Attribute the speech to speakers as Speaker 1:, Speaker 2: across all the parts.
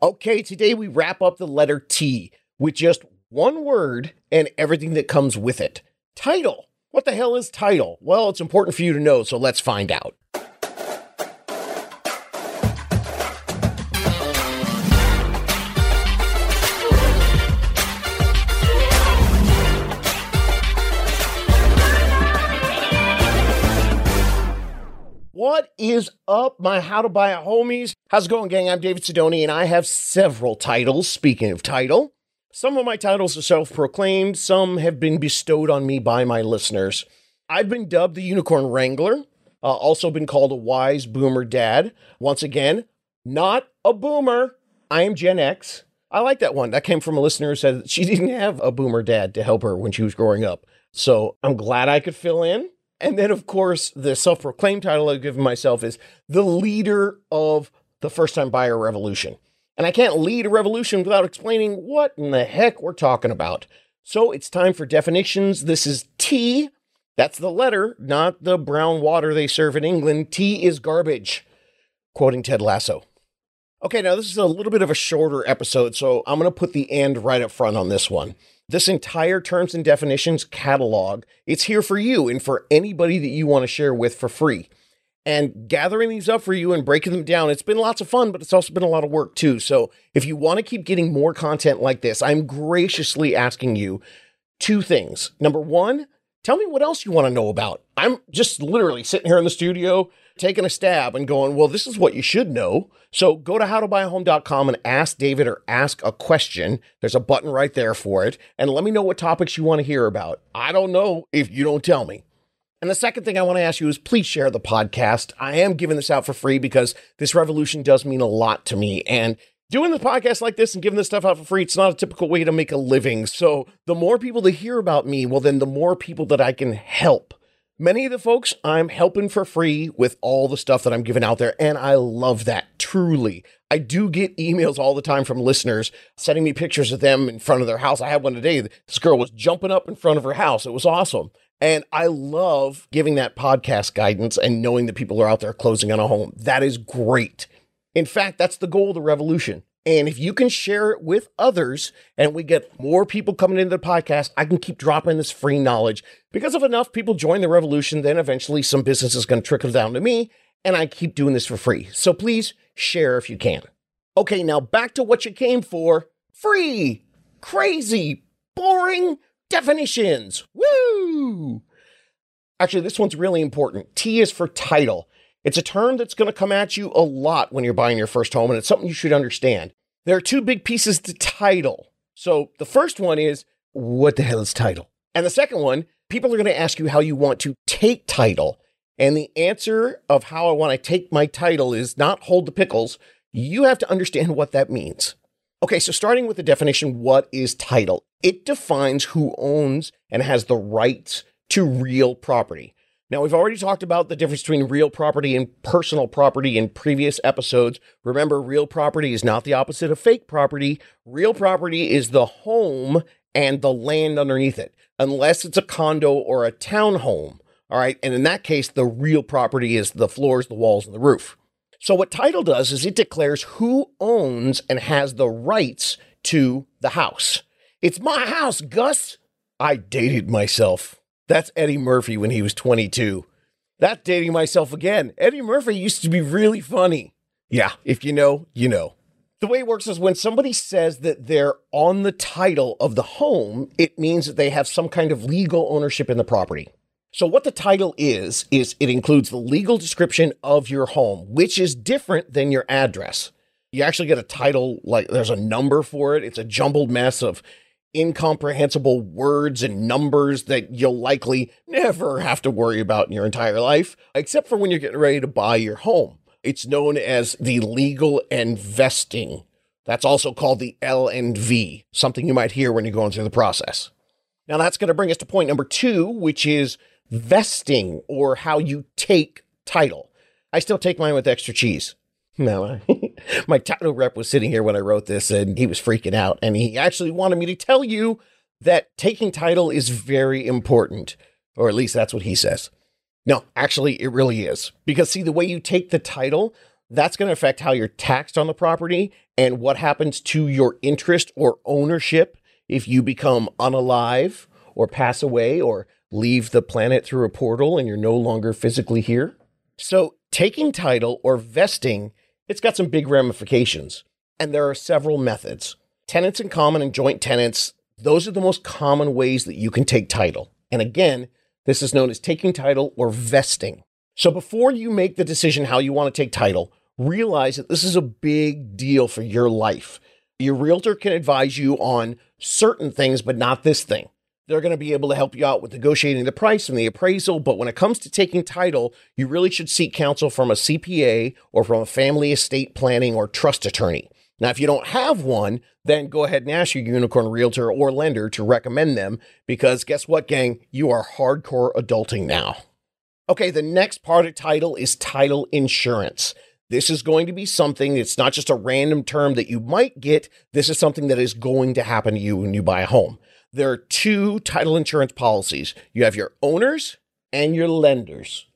Speaker 1: Okay, today we wrap up the letter T with just one word and everything that comes with it. Title. What the hell is title? Well, it's important for you to know, so let's find out. What is up, my How to Buy a Homies? How's it going, gang? I'm David Sidoni, and I have several titles. Speaking of title, some of my titles are self proclaimed, some have been bestowed on me by my listeners. I've been dubbed the Unicorn Wrangler, uh, also been called a wise boomer dad. Once again, not a boomer. I am Gen X. I like that one. That came from a listener who said she didn't have a boomer dad to help her when she was growing up. So I'm glad I could fill in. And then, of course, the self proclaimed title I've given myself is the leader of the first time buyer revolution. And I can't lead a revolution without explaining what in the heck we're talking about. So it's time for definitions. This is T. That's the letter, not the brown water they serve in England. T is garbage. Quoting Ted Lasso. Okay, now this is a little bit of a shorter episode, so I'm going to put the and right up front on this one. This entire terms and definitions catalog, it's here for you and for anybody that you want to share with for free. And gathering these up for you and breaking them down, it's been lots of fun, but it's also been a lot of work too. So if you want to keep getting more content like this, I'm graciously asking you two things. Number one, tell me what else you want to know about. I'm just literally sitting here in the studio taking a stab and going, well, this is what you should know. So go to howtobuyahome.com and ask David or ask a question. There's a button right there for it. And let me know what topics you want to hear about. I don't know if you don't tell me. And the second thing I want to ask you is please share the podcast. I am giving this out for free because this revolution does mean a lot to me. And doing the podcast like this and giving this stuff out for free, it's not a typical way to make a living. So the more people that hear about me, well, then the more people that I can help. Many of the folks I'm helping for free with all the stuff that I'm giving out there, and I love that truly. I do get emails all the time from listeners sending me pictures of them in front of their house. I had one today. This girl was jumping up in front of her house. It was awesome. And I love giving that podcast guidance and knowing that people are out there closing on a home. That is great. In fact, that's the goal of the revolution. And if you can share it with others and we get more people coming into the podcast, I can keep dropping this free knowledge. Because if enough people join the revolution, then eventually some business is going to trickle down to me and I keep doing this for free. So please share if you can. Okay, now back to what you came for free, crazy, boring definitions. Woo! Actually, this one's really important. T is for title. It's a term that's going to come at you a lot when you're buying your first home, and it's something you should understand. There are two big pieces to title. So the first one is what the hell is title? And the second one, people are going to ask you how you want to take title. And the answer of how I want to take my title is not hold the pickles. You have to understand what that means. Okay, so starting with the definition, what is title? It defines who owns and has the rights to real property. Now, we've already talked about the difference between real property and personal property in previous episodes. Remember, real property is not the opposite of fake property. Real property is the home and the land underneath it, unless it's a condo or a townhome. All right. And in that case, the real property is the floors, the walls, and the roof. So, what title does is it declares who owns and has the rights to the house. It's my house, Gus. I dated myself. That's Eddie Murphy when he was 22. That's dating myself again. Eddie Murphy used to be really funny. Yeah, if you know, you know. The way it works is when somebody says that they're on the title of the home, it means that they have some kind of legal ownership in the property. So, what the title is, is it includes the legal description of your home, which is different than your address. You actually get a title, like there's a number for it. It's a jumbled mess of incomprehensible words and numbers that you'll likely never have to worry about in your entire life, except for when you're getting ready to buy your home. It's known as the legal and vesting. That's also called the L and V, something you might hear when you're going through the process. Now that's going to bring us to point number two, which is vesting or how you take title. I still take mine with extra cheese. No, my title rep was sitting here when I wrote this and he was freaking out. And he actually wanted me to tell you that taking title is very important, or at least that's what he says. No, actually, it really is. Because see, the way you take the title, that's going to affect how you're taxed on the property and what happens to your interest or ownership if you become unalive or pass away or leave the planet through a portal and you're no longer physically here. So, taking title or vesting, it's got some big ramifications, and there are several methods. Tenants in common and joint tenants, those are the most common ways that you can take title. And again, this is known as taking title or vesting. So before you make the decision how you want to take title, realize that this is a big deal for your life. Your realtor can advise you on certain things, but not this thing. They're going to be able to help you out with negotiating the price and the appraisal. But when it comes to taking title, you really should seek counsel from a CPA or from a family estate planning or trust attorney. Now, if you don't have one, then go ahead and ask your unicorn realtor or lender to recommend them because guess what, gang? You are hardcore adulting now. Okay, the next part of title is title insurance. This is going to be something, it's not just a random term that you might get. This is something that is going to happen to you when you buy a home there are two title insurance policies you have your owners and your lenders.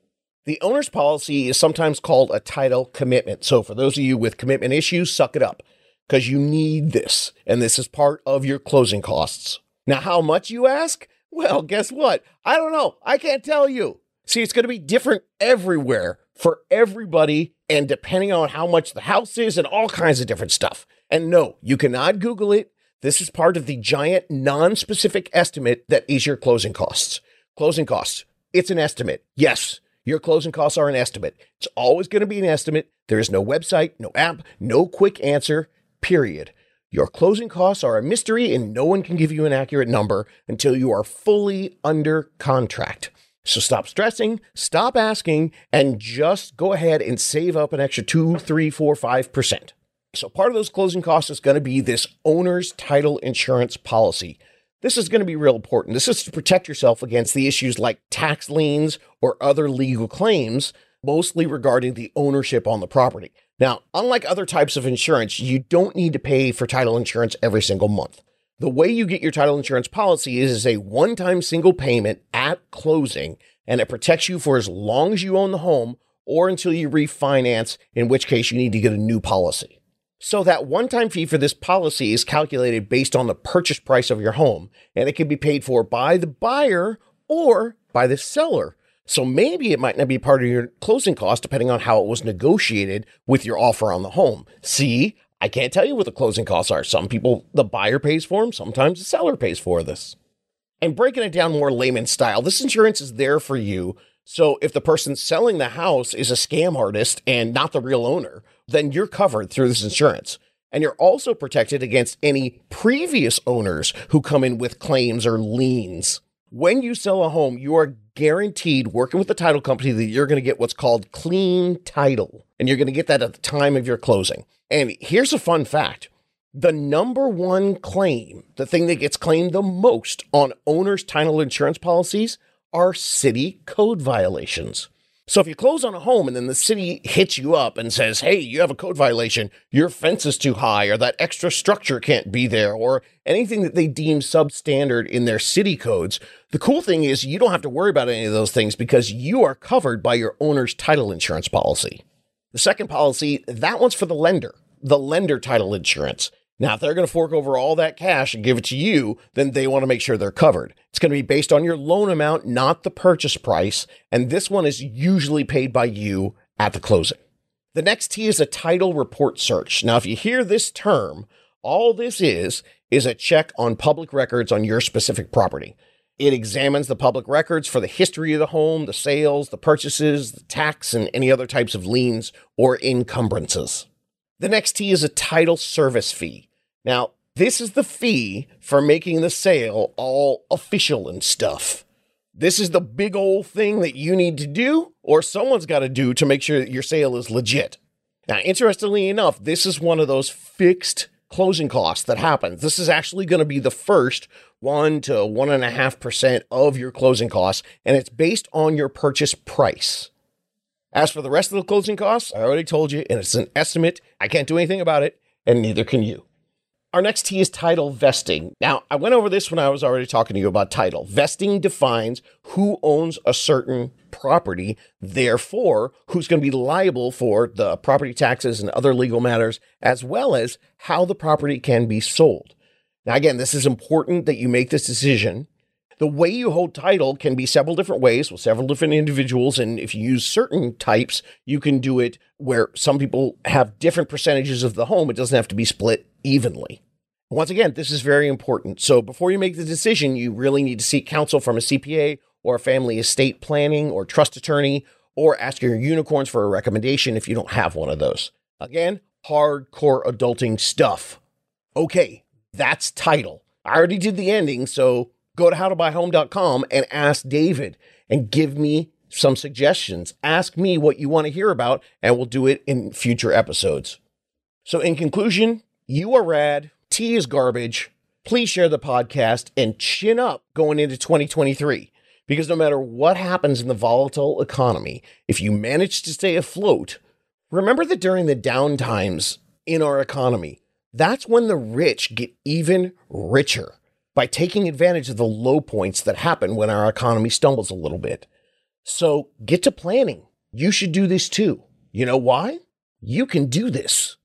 Speaker 1: The owner's policy is sometimes called a title commitment. So, for those of you with commitment issues, suck it up because you need this, and this is part of your closing costs. Now, how much you ask? Well, guess what? I don't know. I can't tell you. See, it's going to be different everywhere for everybody, and depending on how much the house is, and all kinds of different stuff. And no, you cannot Google it. This is part of the giant non specific estimate that is your closing costs. Closing costs, it's an estimate. Yes, your closing costs are an estimate. It's always going to be an estimate. There is no website, no app, no quick answer, period. Your closing costs are a mystery and no one can give you an accurate number until you are fully under contract. So stop stressing, stop asking, and just go ahead and save up an extra two, three, four, five percent. So part of those closing costs is going to be this owner's title insurance policy. This is going to be real important. This is to protect yourself against the issues like tax liens or other legal claims, mostly regarding the ownership on the property. Now, unlike other types of insurance, you don't need to pay for title insurance every single month. The way you get your title insurance policy is, is a one time single payment at closing, and it protects you for as long as you own the home or until you refinance, in which case you need to get a new policy. So that one-time fee for this policy is calculated based on the purchase price of your home, and it can be paid for by the buyer or by the seller. So maybe it might not be part of your closing cost depending on how it was negotiated with your offer on the home. See, I can't tell you what the closing costs are. Some people, the buyer pays for them, sometimes the seller pays for this. And breaking it down more layman style, this insurance is there for you so if the person selling the house is a scam artist and not the real owner, then you're covered through this insurance. And you're also protected against any previous owners who come in with claims or liens. When you sell a home, you are guaranteed working with the title company that you're going to get what's called clean title. And you're going to get that at the time of your closing. And here's a fun fact the number one claim, the thing that gets claimed the most on owners' title insurance policies, are city code violations. So if you close on a home and then the city hits you up and says, hey, you have a code violation, your fence is too high, or that extra structure can't be there, or anything that they deem substandard in their city codes, the cool thing is you don't have to worry about any of those things because you are covered by your owner's title insurance policy. The second policy, that one's for the lender, the lender title insurance. Now, if they're going to fork over all that cash and give it to you, then they want to make sure they're covered. It's going to be based on your loan amount, not the purchase price. And this one is usually paid by you at the closing. The next T is a title report search. Now, if you hear this term, all this is, is a check on public records on your specific property. It examines the public records for the history of the home, the sales, the purchases, the tax, and any other types of liens or encumbrances. The next T is a title service fee. Now, this is the fee for making the sale all official and stuff. This is the big old thing that you need to do, or someone's got to do to make sure that your sale is legit. Now, interestingly enough, this is one of those fixed closing costs that happens. This is actually going to be the first one to one and a half percent of your closing costs, and it's based on your purchase price. As for the rest of the closing costs, I already told you, and it's an estimate. I can't do anything about it, and neither can you. Our next T is title vesting. Now, I went over this when I was already talking to you about title. Vesting defines who owns a certain property, therefore, who's going to be liable for the property taxes and other legal matters, as well as how the property can be sold. Now, again, this is important that you make this decision. The way you hold title can be several different ways with several different individuals. And if you use certain types, you can do it where some people have different percentages of the home. It doesn't have to be split evenly. Once again, this is very important. So before you make the decision, you really need to seek counsel from a CPA or a family estate planning or trust attorney, or ask your unicorns for a recommendation if you don't have one of those. Again, hardcore adulting stuff. Okay, that's title. I already did the ending, so go to howtobuyhome.com and ask David and give me some suggestions. Ask me what you want to hear about, and we'll do it in future episodes. So, in conclusion, you are rad. T is garbage. Please share the podcast and chin up going into 2023. Because no matter what happens in the volatile economy, if you manage to stay afloat, remember that during the downtimes in our economy, that's when the rich get even richer by taking advantage of the low points that happen when our economy stumbles a little bit. So get to planning. You should do this too. You know why? You can do this.